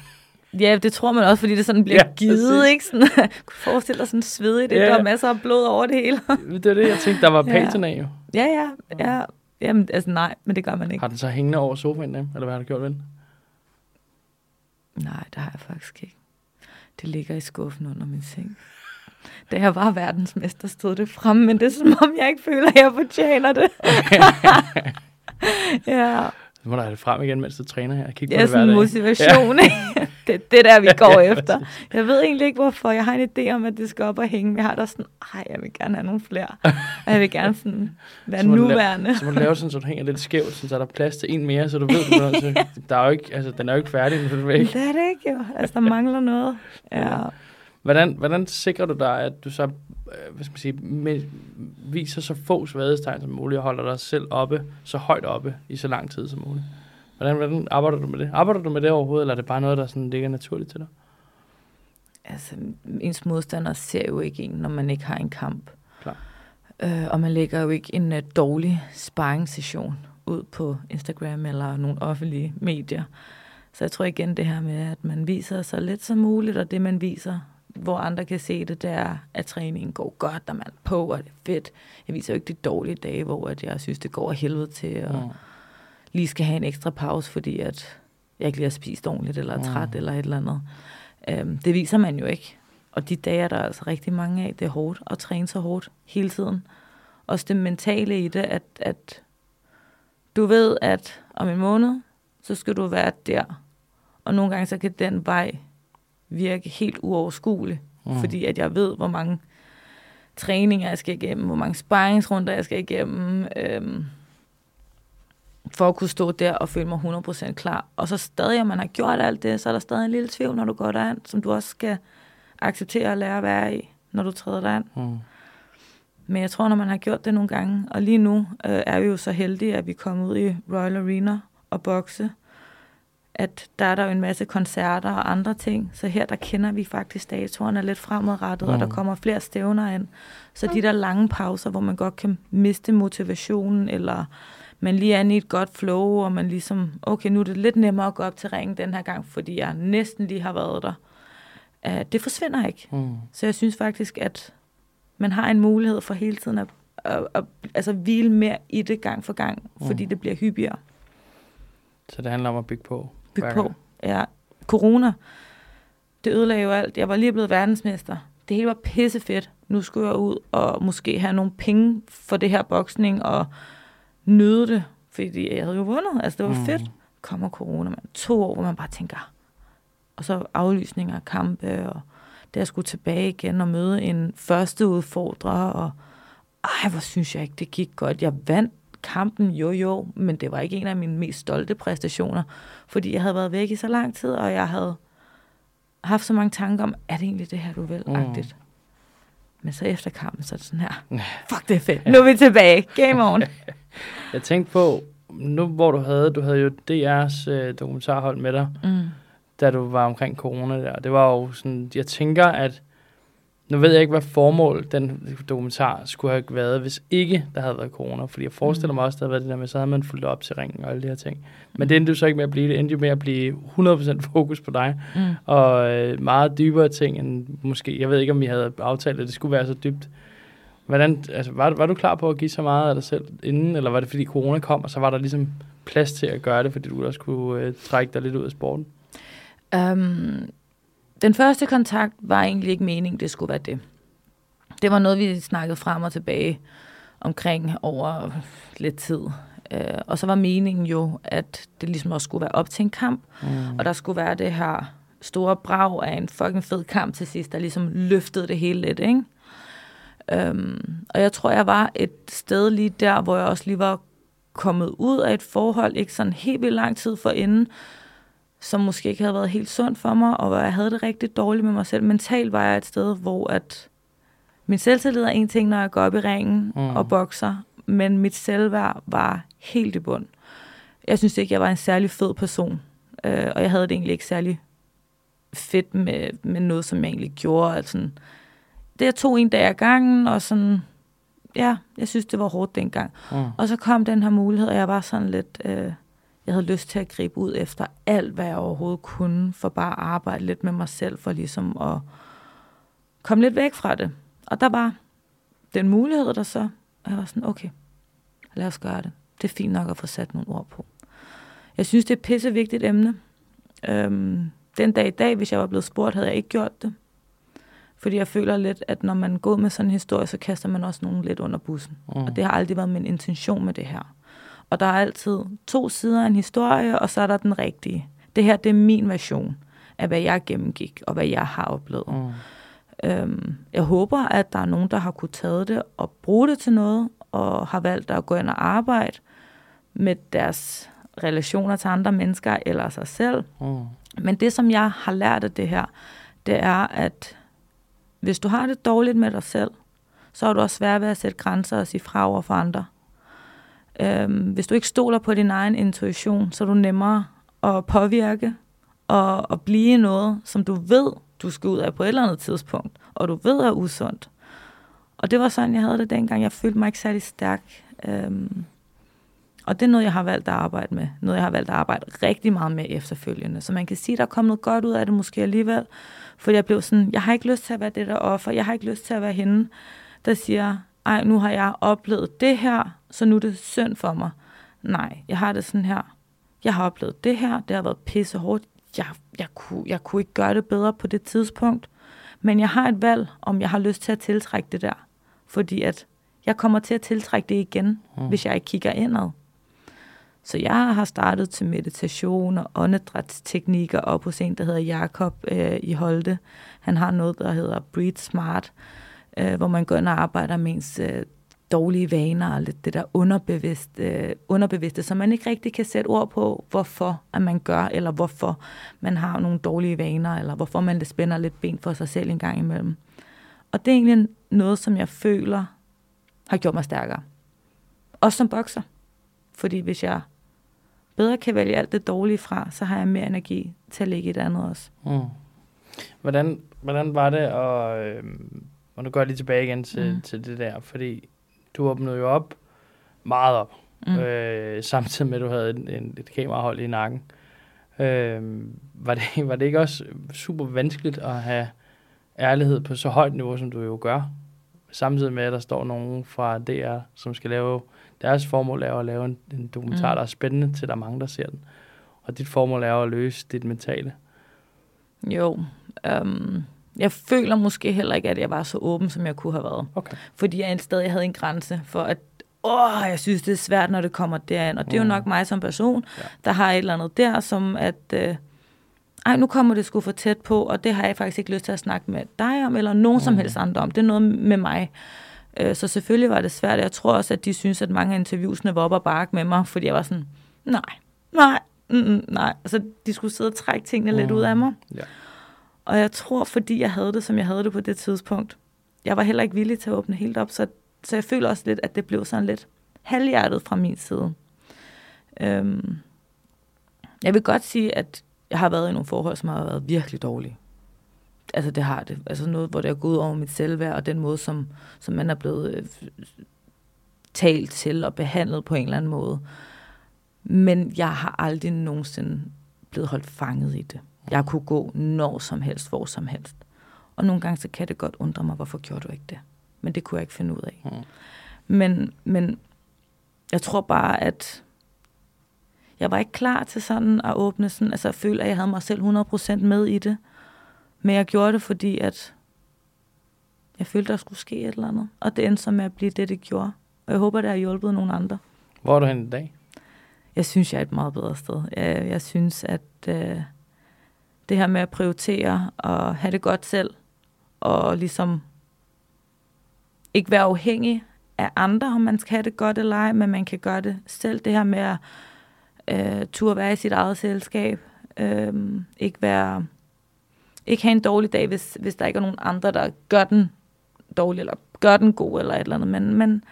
Speaker 2: Ja, det tror man også, fordi det sådan bliver
Speaker 1: Ja,
Speaker 2: ja, givet,
Speaker 1: præcis.
Speaker 2: ikke? Sådan, kunne forestille dig sådan svedigt,
Speaker 1: Ja.
Speaker 2: der er masser af blod over det hele.
Speaker 1: det er det, jeg tænkte, der var
Speaker 2: Ja.
Speaker 1: patina jo.
Speaker 2: ja, ja, ja. Jamen, altså nej, men det gør man ikke.
Speaker 1: Har den så hængende over sofaen dem, eller hvad har du gjort ved den?
Speaker 2: Nej, det har jeg faktisk ikke. Det ligger i skuffen under min seng. Da jeg var verdensmester, stod det fremme, men det er som om, jeg ikke føler, at jeg fortjener det. ja,
Speaker 1: Så må du have det frem igen, mens du træner her. Kig på
Speaker 2: det er
Speaker 1: det
Speaker 2: sådan en motivation. ikke? det er det der, vi går
Speaker 1: Ja,
Speaker 2: efter. Jeg ved egentlig ikke, hvorfor. Jeg har en idé om, at det skal op og hænge. Men jeg har da sådan, ej, jeg vil gerne have nogle flere. Og jeg vil gerne sådan være
Speaker 1: Så du lave-
Speaker 2: nuværende.
Speaker 1: Så må du lave sådan, så du hænger lidt skævt, sådan, så der er plads til en mere, så du ved, du nødt til. Der er jo ikke, altså, den er jo ikke færdig, når du væk.
Speaker 2: Det er det ikke jo. Altså, der mangler noget. Ja.
Speaker 1: Hvordan, hvordan sikrer du dig, at du så øh, hvad skal man sige, med, viser så få svadestegn som muligt, og holder dig selv oppe, så højt oppe i så lang tid som muligt? Hvordan, hvordan arbejder du med det? Arbejder du med det overhovedet, eller er det bare noget, der sådan ligger naturligt til dig?
Speaker 2: Altså, ens modstander ser jo ikke en, når man ikke har en kamp.
Speaker 1: Klar.
Speaker 2: Øh, og man lægger jo ikke en uh, dårlig sparringssession ud på Instagram eller nogle offentlige medier. Så jeg tror igen det her med, at man viser så lidt som muligt, og det man viser, hvor andre kan se det, det er, at træningen går godt, og man er på, og det er fedt. Jeg viser jo ikke de dårlige dage, hvor at jeg synes, det går helvede til, og
Speaker 1: Mm.
Speaker 2: lige skal have en ekstra pause, fordi at jeg ikke lige har spist ordentligt, eller er træt,
Speaker 1: Mm.
Speaker 2: eller et eller andet. Øhm, det viser man jo ikke. Og de dage er der altså rigtig mange af. Det er hårdt at træne så hårdt hele tiden. Også det mentale i det, at, at du ved, at om en måned, så skal du være der. Og nogle gange, så kan den vej virke helt uoverskuelig.
Speaker 1: Mm.
Speaker 2: Fordi at jeg ved, hvor mange træninger jeg skal igennem, hvor mange sparringsrunder jeg skal igennem, øhm, for at kunne stå der og føle mig 100% klar. Og så stadig, om man har gjort alt det, så er der stadig en lille tvivl, når du går derind, som du også skal acceptere at lære at være i, når du træder derind.
Speaker 1: Mm.
Speaker 2: Men jeg tror, når man har gjort det nogle gange, og lige nu øh, er vi jo så heldige, at vi kommer ud i Royal Arena og bokse, at der er der jo en masse koncerter og andre ting. Så her, der kender vi faktisk datoerne lidt fremadrettet, mm. og der
Speaker 1: Mm.
Speaker 2: kommer flere stævner ind. Så de der lange pauser, hvor man godt kan miste motivationen, eller man lige er inde i et godt flow, og man ligesom, okay, nu er det lidt nemmere at gå op til ringen den her gang, fordi jeg næsten lige har været der. Uh, det forsvinder ikke.
Speaker 1: Mm.
Speaker 2: Så jeg synes faktisk, at man har en mulighed for hele tiden at, at, at altså hvile mere i det gang for gang, fordi
Speaker 1: Mm.
Speaker 2: det bliver hyppigere.
Speaker 1: Så det handler om at bygge på.
Speaker 2: Byg
Speaker 1: hver
Speaker 2: på. Ja. Corona, det ødelagde jo alt. Jeg var lige blevet verdensmester. Det hele var pissefedt. Nu skulle jeg ud og måske have nogle penge for det her boksning og nyde det, fordi jeg havde jo vundet. Altså, det var
Speaker 1: mm.
Speaker 2: fedt. Kommer corona, man. To år, hvor man bare tænker, og så aflysninger af kampe, og da jeg skulle tilbage igen og møde en første udfordrer, og ej, hvor synes jeg ikke, det gik godt. Jeg vandt kampen, jo jo, men det var ikke en af mine mest stolte præstationer, fordi jeg havde været væk i så lang tid, og jeg havde haft så mange tanker om, er det egentlig det her, du vil?
Speaker 1: Mm.
Speaker 2: Men så efter kampen, så er det sådan her, fuck det er fedt, nu er vi tilbage, game on.
Speaker 1: Jeg tænkte på, nu hvor du havde, du havde jo DR's øh, dokumentarhold med dig,
Speaker 2: Mm.
Speaker 1: da du var omkring corona der. Det var jo sådan, jeg tænker, at nu ved jeg ikke, hvad formål den dokumentar skulle have været, hvis ikke der havde været corona. Fordi jeg forestiller
Speaker 2: Mm.
Speaker 1: mig også, at der havde været det der med, så havde man fulgt op til ringen og alle de her ting. Men det endte jo så ikke med at blive. Det endte jo med at blive 100% fokus på dig.
Speaker 2: Mm.
Speaker 1: Og øh, meget dybere ting end måske, jeg ved ikke, om vi havde aftalt, at det skulle være så dybt. Hvordan, altså, var, var du klar på at give så meget af dig selv inden, eller var det fordi corona kom, og så var der ligesom plads til at gøre det, fordi du også kunne øh, trække dig lidt ud af sporten?
Speaker 2: Um, den første kontakt var egentlig ikke meningen, det skulle være det. Det var noget, vi snakkede frem og tilbage omkring over lidt tid. Øh, og så var meningen jo, at det ligesom også skulle være op til en kamp, mm. og der skulle være det her store brag af en fucking fed kamp til sidst, der ligesom løftede det hele lidt, ikke? Øhm, og jeg tror, jeg var et sted lige der, hvor jeg også lige var kommet ud af et forhold, ikke sådan helt vildt lang tid for inden, som måske ikke havde været helt sundt for mig, og hvor jeg havde det rigtig dårligt med mig selv. Mentalt var jeg et sted, hvor at min selvtillid er en ting, når jeg går op i ringen mm. og bokser, men mit selvværd var helt i bund. Jeg synes ikke, jeg var en særlig fed person, øh, og jeg havde det egentlig ikke særlig fedt med, med noget, som jeg egentlig gjorde. Altså, det jeg tog en dag ad gangen, og sådan, ja, jeg synes, det var hårdt dengang. Mm. Og så kom den her mulighed, og jeg var sådan lidt, øh, jeg havde lyst til at gribe ud efter alt, hvad jeg overhovedet kunne, for bare at arbejde lidt med mig selv, for ligesom at komme lidt væk fra det. Og der var den mulighed der så, og jeg var sådan, okay, lad os gøre det. Det er fint nok at få sat nogle ord på. Jeg synes, det er et pisse vigtigt emne. Øhm, den dag i dag, hvis jeg var blevet spurgt, havde jeg ikke gjort det. Fordi jeg føler lidt, at når man går med sådan en historie, så kaster man også nogen lidt under bussen. Mm. Og det har aldrig været min intention med det her. Og der er altid to sider af en historie, og så er der den rigtige. Det her, det er min version af, hvad jeg gennemgik, og hvad jeg har oplevet. Mm. Øhm, jeg håber, at der er nogen, der har kunne tage det og bruge det til noget, og har valgt at gå ind og arbejde med deres relationer til andre mennesker eller sig selv. Mm. Men det, som jeg har lært af det her, det er, at hvis du har det dårligt med dig selv, så er du også svært ved at sætte grænser og sige fra over for andre. Øhm, hvis du ikke stoler på din egen intuition, så er du nemmere at påvirke og at blive noget, som du ved, du skal ud af på et eller andet tidspunkt, og du ved er usundt. Og det var sådan, jeg havde det dengang. Jeg følte mig ikke særlig stærk. Øhm, og det er noget, jeg har valgt at arbejde med. Noget, jeg har valgt at arbejde rigtig meget med efterfølgende. Så man kan sige, at der er kommet noget godt ud af det måske alligevel. For jeg blev sådan, jeg har ikke lyst til at være det der offer. Jeg har ikke lyst til at være hende, der siger, ej, nu har jeg oplevet det her, så nu er det synd for mig. Nej, jeg har det sådan her. Jeg har oplevet det her, det har været pisse hårdt. Jeg, jeg, kunne, jeg kunne ikke gøre det bedre på det tidspunkt. Men jeg har et valg, om jeg har lyst til at tiltrække det der. Fordi at jeg kommer til at tiltrække det igen, mm. hvis jeg ikke kigger indad. Så jeg har startet til meditation og åndedrætsteknikker op hos en, der hedder Jakob øh, i Holte. Han har noget, der hedder Breathe Smart, øh, hvor man går ind og arbejder med ens øh, dårlige vaner og lidt det der underbevidste, øh, underbevidste, som man ikke rigtig kan sætte ord på, hvorfor at man gør, eller hvorfor man har nogle dårlige vaner, eller hvorfor man spænder lidt ben for sig selv en gang imellem. Og det er egentlig noget, som jeg føler har gjort mig stærkere. Også som bokser. Fordi hvis jeg bedre kan vælge alt det dårlige fra, så har jeg mere energi til at lægge et andet også. Mm.
Speaker 1: Hvordan, hvordan var det, og, øh, og nu går jeg lige tilbage igen til, mm. til det der, fordi du åbnede jo op, meget op, mm. øh, samtidig med, at du havde en, en, et kamerahold i nakken. Øh, var, det, var det ikke også super vanskeligt at have ærlighed på så højt niveau, som du jo gør? Samtidig med, at der står nogen fra DR, som skal lave deres formål er at lave en, en dokumentar, mm. der er spændende til, der er mange, der ser den. Og dit formål er at løse dit mentale.
Speaker 2: Jo, øhm, jeg føler måske heller ikke, at jeg var så åben, som jeg kunne have været. Okay. Fordi jeg stadig havde en grænse for, at åh, jeg synes, det er svært, når det kommer derind. Og det er mm. jo nok mig som person, ja. der har et eller andet der, som at, øh, ej, nu kommer det sgu for tæt på, og det har jeg faktisk ikke lyst til at snakke med dig om, eller nogen mm. som helst andre om. Det er noget med mig. Øh, så selvfølgelig var det svært. Jeg tror også, at de synes, at mange af interviewsene var op og bakke med mig, fordi jeg var sådan, nej, nej, mm, mm, nej. Altså, de skulle sidde og trække tingene mm. lidt ud af mig. Ja. Og jeg tror, fordi jeg havde det, som jeg havde det på det tidspunkt, jeg var heller ikke villig til at åbne helt op, så, så jeg føler også lidt, at det blev sådan lidt halvhjertet fra min side. Øhm, jeg vil godt sige, at jeg har været i nogle forhold, som har været virkelig dårlige altså det har det. Altså noget, hvor det er gået over mit selvværd, og den måde, som, som man er blevet øh, talt til og behandlet på en eller anden måde. Men jeg har aldrig nogensinde blevet holdt fanget i det. Jeg kunne gå når som helst, hvor som helst. Og nogle gange så kan det godt undre mig, hvorfor gjorde du ikke det? Men det kunne jeg ikke finde ud af. Mm. Men, men jeg tror bare, at jeg var ikke klar til sådan at åbne sådan, altså at føle, at jeg havde mig selv 100% med i det. Men jeg gjorde det, fordi at jeg følte, der skulle ske et eller andet. Og det endte så med at blive det, det gjorde. Og jeg håber, det har hjulpet nogle andre.
Speaker 1: Hvor er du hen i dag?
Speaker 2: jeg synes, jeg er et meget bedre sted. Jeg, jeg synes, at øh, det her med at prioritere og have det godt selv, og ligesom ikke være afhængig af andre, om man skal have det godt eller ej, men man kan gøre det selv. Det her med at øh, turde være i sit eget selskab, øh, ikke være ikke have en dårlig dag, hvis, hvis der ikke er nogen andre, der gør den dårlig, eller gør den god, eller et eller andet. Men, men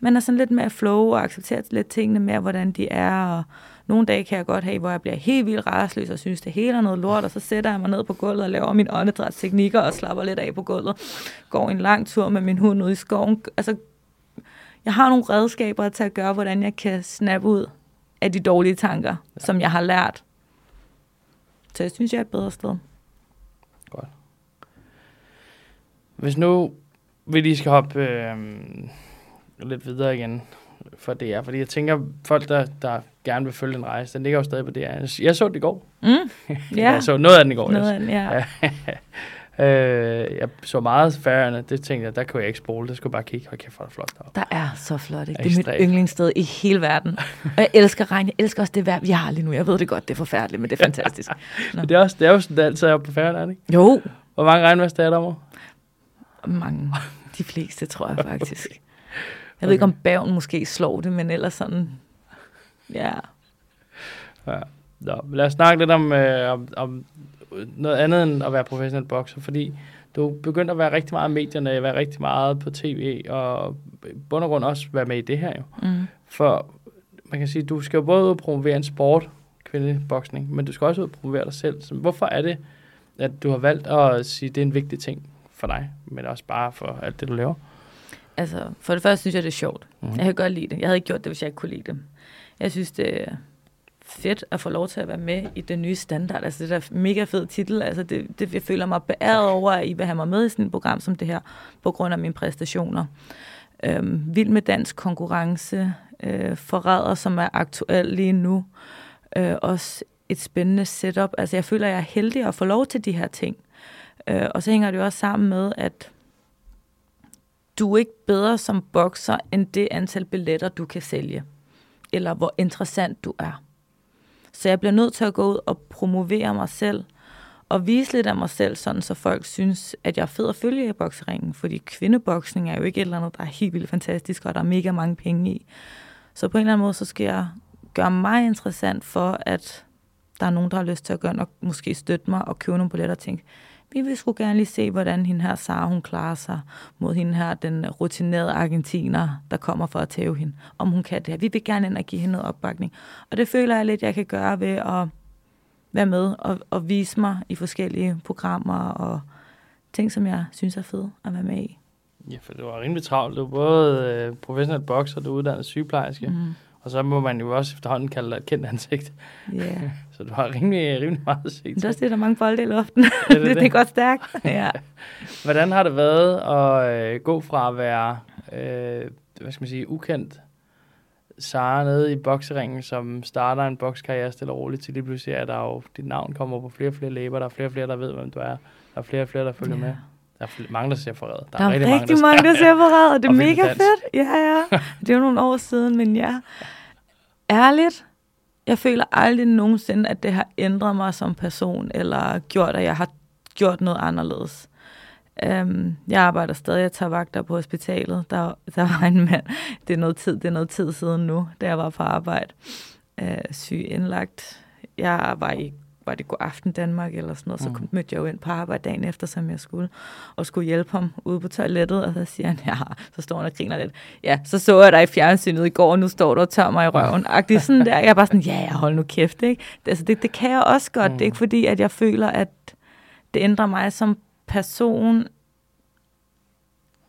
Speaker 2: man er sådan lidt mere flow og accepterer lidt tingene mere, hvordan de er. Og nogle dage kan jeg godt have, hvor jeg bliver helt vildt rastløs og synes, det hele er noget lort, og så sætter jeg mig ned på gulvet og laver mine åndedrætsteknikker og slapper lidt af på gulvet. Går en lang tur med min hund ud i skoven. Altså, jeg har nogle redskaber til at gøre, hvordan jeg kan snappe ud af de dårlige tanker, ja. som jeg har lært. Så jeg synes, jeg er et bedre sted.
Speaker 1: Godt. Hvis nu vi lige skal hoppe øh, lidt videre igen for DR, fordi jeg tænker, folk, der, der gerne vil følge en rejse, den ligger jo stadig på DR. Jeg så det i går.
Speaker 2: Mm,
Speaker 1: ja. jeg så noget af den i går.
Speaker 2: Noget af den, ja.
Speaker 1: øh, jeg så meget færgerne, det tænkte jeg, der kunne jeg ikke spole, det skulle bare kigge, hold kæft, hvor er det flot
Speaker 2: deroppe. Der er så flot, ikke? Det er mit yndlingssted i hele verden. Og jeg elsker regn, jeg elsker også det vejr, vi har lige nu. Jeg ved det godt, det er forfærdeligt, men det er fantastisk.
Speaker 1: men det er, også, det er jo sådan, det altid er på færgerne, ikke?
Speaker 2: Jo.
Speaker 1: Hvor mange regnværs er der om
Speaker 2: Mange. De fleste, tror jeg faktisk. Okay. Jeg ved ikke, om bæven måske slår det, men ellers sådan, ja.
Speaker 1: Ja, Nå, lad os snakke lidt om, øh, om, om noget andet end at være professionel bokser, fordi du begyndte at være rigtig meget i medierne, være rigtig meget på tv, og bund og grund også være med i det her jo.
Speaker 2: Mm.
Speaker 1: For man kan sige, du skal jo både promovere en sport, kvindeboksning, men du skal også ud og promovere dig selv. Så hvorfor er det, at du har valgt at sige, at det er en vigtig ting for dig, men også bare for alt det, du laver?
Speaker 2: Altså, for det første synes jeg, det er sjovt. Mm. Jeg kan godt lide det. Jeg havde ikke gjort det, hvis jeg ikke kunne lide det. Jeg synes, det er fedt at få lov til at være med i den nye standard. Altså, det er mega fed titel. Altså, det, det, jeg føler mig beæret over, at I vil have mig med i sådan et program som det her, på grund af mine præstationer. Øhm, vild med dansk konkurrence. Øh, forræder, som er aktuel lige nu. Øh, også et spændende setup. Altså, jeg føler, jeg er heldig at få lov til de her ting. Øh, og så hænger det jo også sammen med, at du er ikke bedre som bokser end det antal billetter, du kan sælge. Eller hvor interessant du er. Så jeg bliver nødt til at gå ud og promovere mig selv, og vise lidt af mig selv, sådan så folk synes, at jeg er fed at følge i bokseringen. Fordi kvindeboksning er jo ikke et eller andet, der er helt vildt fantastisk, og der er mega mange penge i. Så på en eller anden måde, så skal jeg gøre mig interessant for, at der er nogen, der har lyst til at gøre og måske støtte mig og købe nogle billetter og tænke, vi vil sgu gerne lige se, hvordan hende her Sara, hun klarer sig mod hende her, den rutinerede argentiner, der kommer for at tæve hende, om hun kan det her. Vi vil gerne ind og give hende noget opbakning. Og det føler jeg lidt, jeg kan gøre ved at være med og, og vise mig i forskellige programmer og ting, som jeg synes er fede at være med i.
Speaker 1: Ja, for det var rimelig travlt. Du er både øh, professionel bokser, du er uddannet sygeplejerske, mm. Og så må man jo også efterhånden kalde dig et kendt ansigt.
Speaker 2: Yeah.
Speaker 1: Så du har rimelig, rimelig meget at se
Speaker 2: til. Det er også det, der er mange bolde i luften. det, det, det, det er godt stærkt. Ja.
Speaker 1: Hvordan har det været at øh, gå fra at være, øh, hvad skal man sige, ukendt Sara nede i bokseringen, som starter en bokskarriere stille og roligt, til lige pludselig at der jo, dit navn kommer på flere og flere læber, der er flere og flere, der ved, hvem du er, der er flere og flere, der følger ja. med. Der er mange, der ser forrædet.
Speaker 2: Der, der er, er rigtig, rigtig mange, der, ser forrædet, og det er mega fedt. Ja, ja. Det er jo nogle år siden, men ja. Ærligt, jeg føler aldrig nogensinde, at det har ændret mig som person, eller gjort, at jeg har gjort noget anderledes. Um, jeg arbejder stadig, jeg tager vagter på hospitalet. Der, der var en mand, det er noget tid, det er noget tid siden nu, da jeg var på arbejde. Uh, syg indlagt. Jeg var i var det god aften Danmark eller sådan noget, så mm. mødte jeg jo ind på arbejde dagen efter, som jeg skulle, og skulle hjælpe ham ude på toilettet, og så siger han, ja, så står han og griner lidt. Ja, så så jeg dig i fjernsynet i går, og nu står du og tør mig i røven. Agtig sådan der. Jeg er bare sådan, ja, jeg hold nu kæft, ikke? Det, altså, det, det kan jeg også godt. Mm. Det er ikke fordi, at jeg føler, at det ændrer mig som person,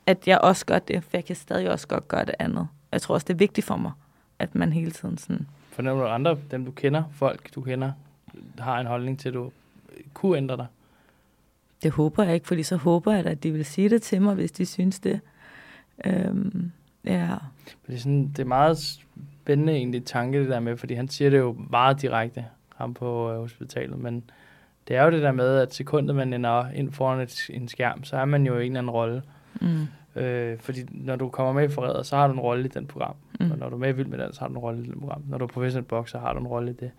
Speaker 2: at jeg også gør det, for jeg kan stadig også godt gøre det andet. Jeg tror også, det er vigtigt for mig, at man hele tiden sådan...
Speaker 1: Fornemmer du andre, dem du kender, folk du kender, har en holdning til, at du kunne ændre dig?
Speaker 2: Det håber jeg ikke, fordi så håber jeg, at de vil sige det til mig, hvis de synes det. Øhm, ja.
Speaker 1: Det er, sådan, det er meget spændende egentlig tanke, det der med, fordi han siger det jo meget direkte, ham på øh, hospitalet, men det er jo det der med, at sekundet man ender ind foran et, en skærm, så er man jo i en eller anden rolle.
Speaker 2: Mm.
Speaker 1: Øh, fordi når du kommer med i Forræder, så har du en rolle i den program.
Speaker 2: Mm.
Speaker 1: Og når du er med i Vild med Dans, så har du en rolle i den program. Når du er professionel bokser, har du en rolle i det.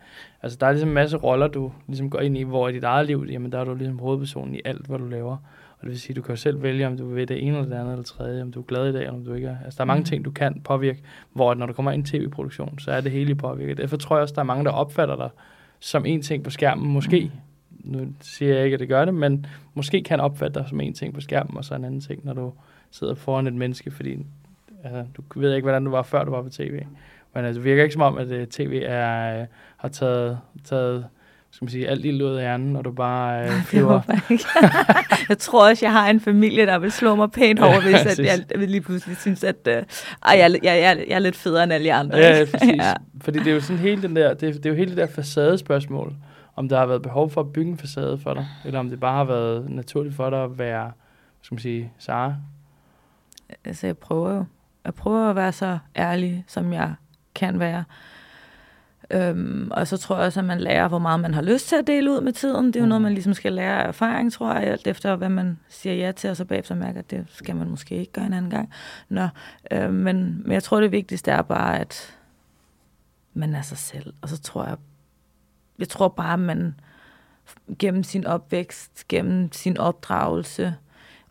Speaker 1: Altså, der er ligesom en masse roller, du ligesom går ind i, hvor i dit eget liv, jamen der er du ligesom hovedpersonen i alt, hvad du laver. Og det vil sige, du kan jo selv vælge, om du vil det ene eller det andet eller tredje, om du er glad i dag, eller om du ikke er. Altså, der er mange
Speaker 2: Mm.
Speaker 1: ting, du kan påvirke, hvor når du kommer ind i tv-produktion, så er det hele påvirket. Derfor tror jeg også, der er mange, der opfatter dig som en ting på skærmen, måske. Nu siger jeg ikke, at det gør det, men måske kan opfatte dig som en ting på skærmen, og så en anden ting, når du sidder foran et menneske, fordi altså, du ved ikke, hvordan du var, før du var på tv. Men altså, det virker ikke som om, at uh, tv er, uh, har taget, taget skal man sige, alt ild ud af hjernen, og du bare
Speaker 2: Det
Speaker 1: flyver.
Speaker 2: jeg ikke. jeg tror også, jeg har en familie, der vil slå mig pænt over, hvis at jeg vil lige pludselig synes, at uh, ej, jeg, er lidt- jeg, jeg, jeg er lidt federe end alle de andre.
Speaker 1: Ja, præcis.
Speaker 2: ja.
Speaker 1: Fordi det er jo sådan hele den der, det, er, det er jo hele det der facadespørgsmål, om der har været behov for at bygge en facade for dig, eller om det bare har været naturligt for dig at være, skal man sige, Sara.
Speaker 2: Altså, jeg prøver jo. Jeg prøver at være så ærlig, som jeg kan være. Øhm, og så tror jeg også, at man lærer, hvor meget man har lyst til at dele ud med tiden. Det er jo
Speaker 1: Mm.
Speaker 2: noget, man ligesom skal lære af erfaring, tror jeg, alt efter hvad man siger ja til, og så bagefter mærker, at det skal man måske ikke gøre en anden gang. Nå, øh, men, men jeg tror, det vigtigste er bare, at man er sig selv. Og så tror jeg, jeg tror bare, at man gennem sin opvækst, gennem sin opdragelse,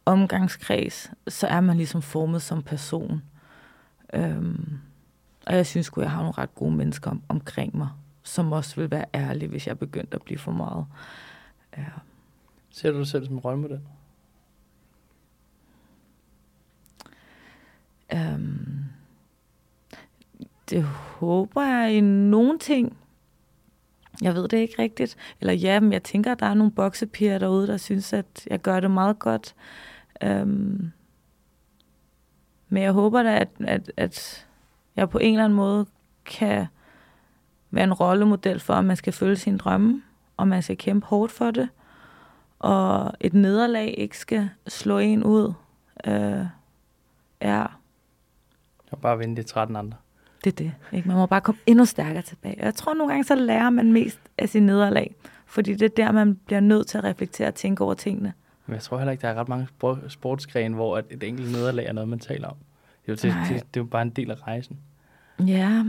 Speaker 2: omgangskreds, så er man ligesom formet som person. Øhm, og jeg synes sgu, jeg har nogle ret gode mennesker om, omkring mig, som også vil være ærlige, hvis jeg begyndte at blive for meget. Ja.
Speaker 1: Ser du dig selv som rollemodel?
Speaker 2: Øhm, det håber jeg i nogle ting. Jeg ved det ikke rigtigt. Eller ja, men jeg tænker, at der er nogle boksepiger derude, der synes, at jeg gør det meget godt. Øhm, men jeg håber da, at, at, at jeg på en eller anden måde kan være en rollemodel for, at man skal følge sine drømme, og man skal kæmpe hårdt for det, og et nederlag ikke skal slå en ud. Øh, ja,
Speaker 1: Og bare vinde de 13 andre.
Speaker 2: det er det. Ikke? Man må bare komme endnu stærkere tilbage. Og jeg tror nogle gange, så lærer man mest af sin nederlag. Fordi det er der, man bliver nødt til at reflektere og tænke over tingene.
Speaker 1: Men jeg tror heller ikke, der er ret mange spor- sportsgrene, hvor et, et enkelt nederlag er noget, man taler om. Det er, jo, det,
Speaker 2: Nej.
Speaker 1: det, det er jo bare en del af rejsen.
Speaker 2: Ja,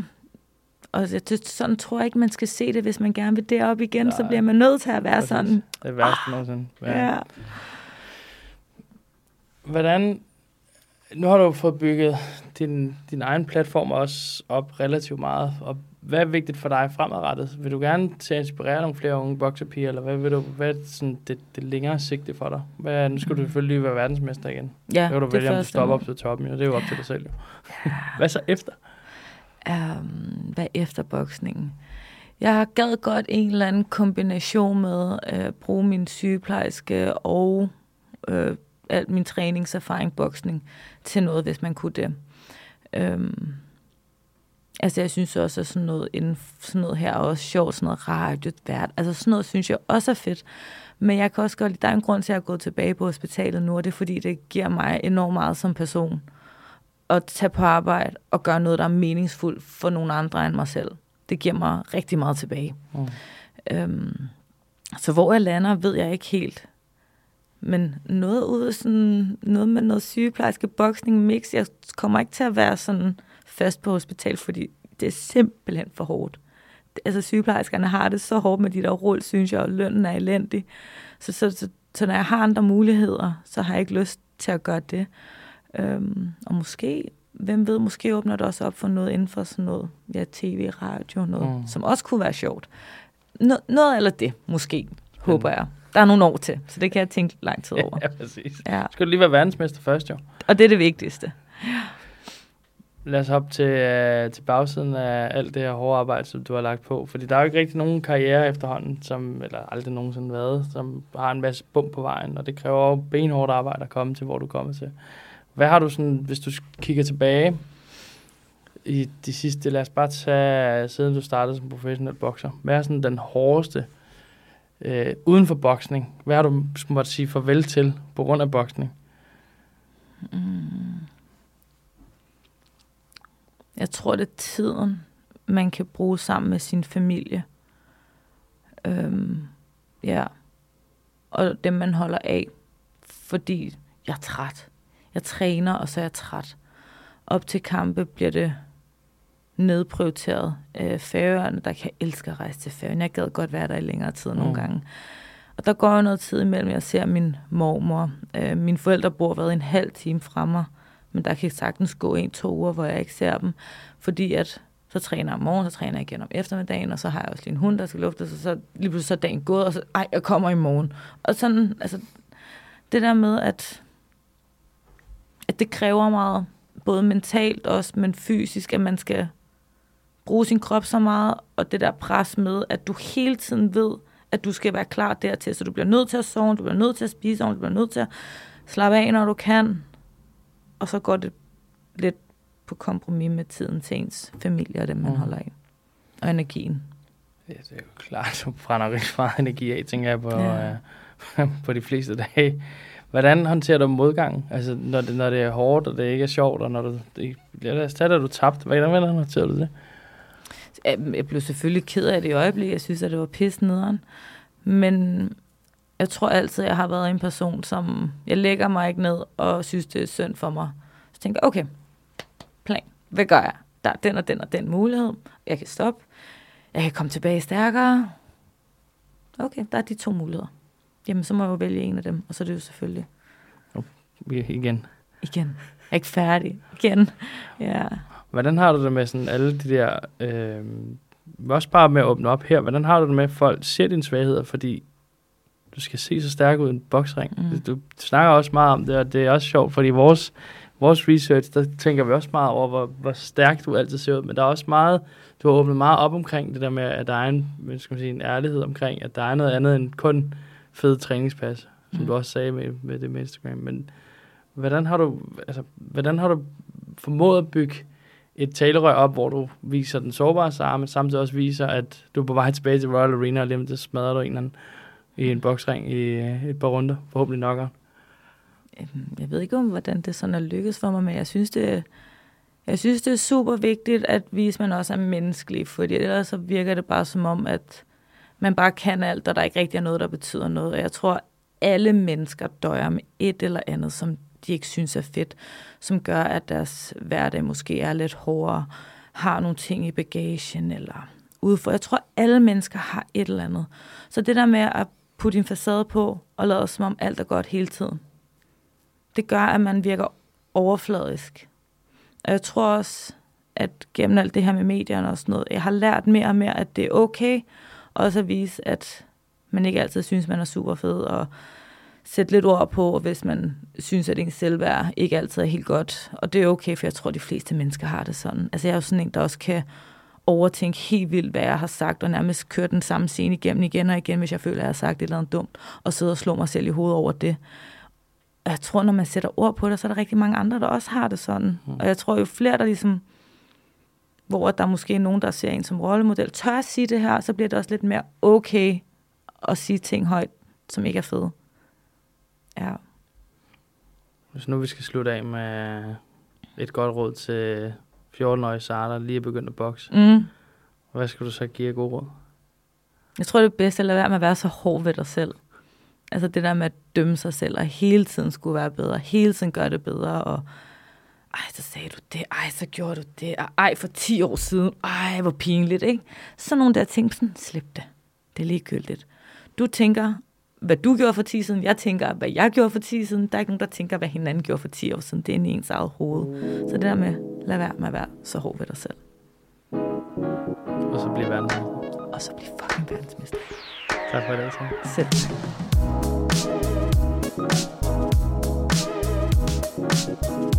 Speaker 2: og synes, sådan tror jeg ikke, man skal se det. Hvis man gerne vil derop igen, Nej. så bliver man nødt til at være
Speaker 1: Præcis.
Speaker 2: sådan.
Speaker 1: Det er værste nogensinde.
Speaker 2: Ja.
Speaker 1: Hvordan, nu har du fået bygget din, din egen platform også op relativt meget, og hvad er vigtigt for dig fremadrettet? Vil du gerne til at inspirere nogle flere unge boksepiger, eller hvad vil du, hvad er sådan det, det længere sigte for dig? Hvad, nu skal du selvfølgelig være verdensmester igen.
Speaker 2: Ja,
Speaker 1: Så kan du vælge, om du stopper op til toppen, jo. det er jo op til dig selv. Jo. hvad så efter?
Speaker 2: Um, hvad efter boksningen? Jeg gad godt en eller anden kombination med at uh, bruge min sygeplejerske og uh, al min træningserfaring boksning til noget, hvis man kunne det. Um, altså jeg synes også, at sådan noget, inden, sådan noget her er også sjovt, sådan noget radio, vært. Altså sådan noget synes jeg også er fedt. Men jeg kan også godt lide, der er en grund til, at jeg er gået tilbage på hospitalet nu, og det er fordi, det giver mig enormt meget som person at tage på arbejde og gøre noget, der er meningsfuldt for nogle andre end mig selv. Det giver mig rigtig meget tilbage.
Speaker 1: Mm.
Speaker 2: Øhm, så hvor jeg lander, ved jeg ikke helt. Men noget ud sådan, noget med noget sygeplejerske, boksning, mix, jeg kommer ikke til at være sådan fast på hospital, fordi det er simpelthen for hårdt. Altså sygeplejerskerne har det så hårdt med de der rull, synes jeg, og lønnen er elendig. Så, så, så, så når jeg har andre muligheder, så har jeg ikke lyst til at gøre det. Øhm, og måske, hvem ved, måske åbner det også op for noget inden for sådan noget, ja, tv, radio, noget,
Speaker 1: Mm.
Speaker 2: som også kunne være sjovt. No, noget eller det, måske, håber jeg. Der er nogle år til, så det kan jeg tænke lang tid over.
Speaker 1: Ja, præcis.
Speaker 2: Ja.
Speaker 1: Skal du lige være verdensmester først, jo?
Speaker 2: Og det er det vigtigste.
Speaker 1: Lad os hoppe til, øh, til bagsiden af alt det her hårde arbejde, som du har lagt på. Fordi der er jo ikke rigtig nogen karriere efterhånden, som, eller aldrig nogensinde været, som har en masse bump på vejen, og det kræver jo benhårdt arbejde at komme til, hvor du kommer til. Hvad har du sådan, hvis du kigger tilbage i de sidste, lad os bare tage, siden du startede som professionel bokser, hvad er sådan den hårdeste øh, uden for boksning? Hvad har du måtte sige farvel til på grund af boksning?
Speaker 2: Mm. Jeg tror, det er tiden, man kan bruge sammen med sin familie. Øhm, ja. Og dem, man holder af. Fordi jeg er træt. Jeg træner, og så er jeg træt. Op til kampe bliver det nedprioriteret. Øh, færøerne, der kan elske at rejse til færøerne. Jeg gad godt være der i længere tid mm. nogle gange. Og der går jo noget tid imellem, jeg ser min mormor. Øh, mine forældre bor været en halv time fra mig, men der kan sagtens gå en-to uger, hvor jeg ikke ser dem, fordi at så træner jeg om morgenen, så træner jeg igen om eftermiddagen, og så har jeg også lige en hund, der skal luftes, og så lige pludselig så er dagen gået, og så, ej, jeg kommer i morgen. Og sådan, altså, det der med, at, at det kræver meget, både mentalt også, men fysisk, at man skal bruge sin krop så meget, og det der pres med, at du hele tiden ved, at du skal være klar dertil, så du bliver nødt til at sove, du bliver nødt til at spise, du bliver nødt til at slappe af, når du kan, og så går det lidt på kompromis med tiden til ens familie og det, man mm. holder af. Og energien.
Speaker 1: Ja, det er jo klart, du brænder rigtig meget energi af, tænker jeg, på, ja. øh, på de fleste dage. Hvordan håndterer du modgang? Altså, når det, når det er hårdt, og det ikke er sjovt, og når du, det, lad os tage du tabt. Hvordan håndterer du det?
Speaker 2: Jeg blev selvfølgelig ked af det i øjeblikket. Jeg synes, at det var pisse nederen. Men jeg tror altid, jeg har været en person, som jeg lægger mig ikke ned og synes, det er synd for mig. Så tænker jeg, okay, plan. Hvad gør jeg? Der er den og den og den mulighed. Jeg kan stoppe. Jeg kan komme tilbage stærkere. Okay, der er de to muligheder. Jamen, så må jeg jo vælge en af dem, og så er det jo selvfølgelig...
Speaker 1: Oh, igen.
Speaker 2: Igen. Jeg er ikke færdig. Igen. Ja.
Speaker 1: Hvordan har du det med sådan alle de der... Øh, også bare med at åbne op her. Hvordan har du det med, at folk ser dine svagheder? Fordi du skal se så stærk ud i en boksring. Mm. Du, du snakker også meget om det, og det er også sjovt, fordi vores, vores research, der tænker vi også meget over, hvor, hvor stærk du altid ser ud. Men der er også meget, du har åbnet meget op omkring det der med, at der er en, skal man sige, en ærlighed omkring, at der er noget andet end kun fed træningspas, som mm. du også sagde med, med det med Instagram. Men hvordan har du, altså, hvordan har du formået at bygge et talerør op, hvor du viser den sårbare Sara, men samtidig også viser, at du er på vej tilbage til Royal Arena, og lige så smadrer du en eller anden i en boksring i øh, et par runder, forhåbentlig nok.
Speaker 2: Øhm, jeg ved ikke, om hvordan det sådan er lykkedes for mig, men jeg synes, det, jeg synes, det er super vigtigt at vise, at man også er menneskelig, fordi ellers så virker det bare som om, at man bare kan alt, og der ikke rigtig er noget, der betyder noget. Og jeg tror, alle mennesker døjer med et eller andet, som de ikke synes er fedt, som gør, at deres hverdag måske er lidt hårdere, har nogle ting i bagagen, eller udfor. Jeg tror, alle mennesker har et eller andet. Så det der med at putte en facade på, og lade som om alt er godt hele tiden, det gør, at man virker overfladisk. Og jeg tror også, at gennem alt det her med medierne og sådan noget, jeg har lært mere og mere, at det er okay, også at vise, at man ikke altid synes, man er super fed, og sætte lidt ord på, hvis man synes, at ens selvværd ikke altid er helt godt. Og det er okay, for jeg tror, at de fleste mennesker har det sådan. Altså jeg er jo sådan en, der også kan overtænke helt vildt, hvad jeg har sagt, og nærmest køre den samme scene igennem igen og igen, hvis jeg føler, at jeg har sagt et eller andet dumt, og sidde og slå mig selv i hovedet over det. jeg tror, når man sætter ord på det, så er der rigtig mange andre, der også har det sådan. Mm. Og jeg tror jo flere, der ligesom, hvor der er måske nogen, der ser en som rollemodel, tør at sige det her, så bliver det også lidt mere okay at sige ting højt, som ikke er fede. Ja.
Speaker 1: Hvis nu vi skal slutte af med et godt råd til 14-årige Sara, lige er begyndt at bokse, mm. hvad skal du så give af gode råd?
Speaker 2: Jeg tror, det er bedst at lade være med at være så hård ved dig selv. Altså det der med at dømme sig selv, og hele tiden skulle være bedre, hele tiden gøre det bedre, og ej, så sagde du det, ej, så gjorde du det, og ej, for 10 år siden, ej, hvor pinligt, ikke? Så nogle der ting, sådan, slip det. Det er ligegyldigt. Du tænker, hvad du gjorde for 10 siden, jeg tænker, hvad jeg gjorde for 10 siden. Der er ikke nogen, der tænker, hvad hinanden gjorde for 10 år siden. Det er inde i ens eget hoved. Så det der med, lad være med at være så hård ved dig selv.
Speaker 1: Og så bliver verdensmester.
Speaker 2: Og så bliver fucking verdensmester.
Speaker 1: Tak for det, altså.
Speaker 2: Selv. Thank you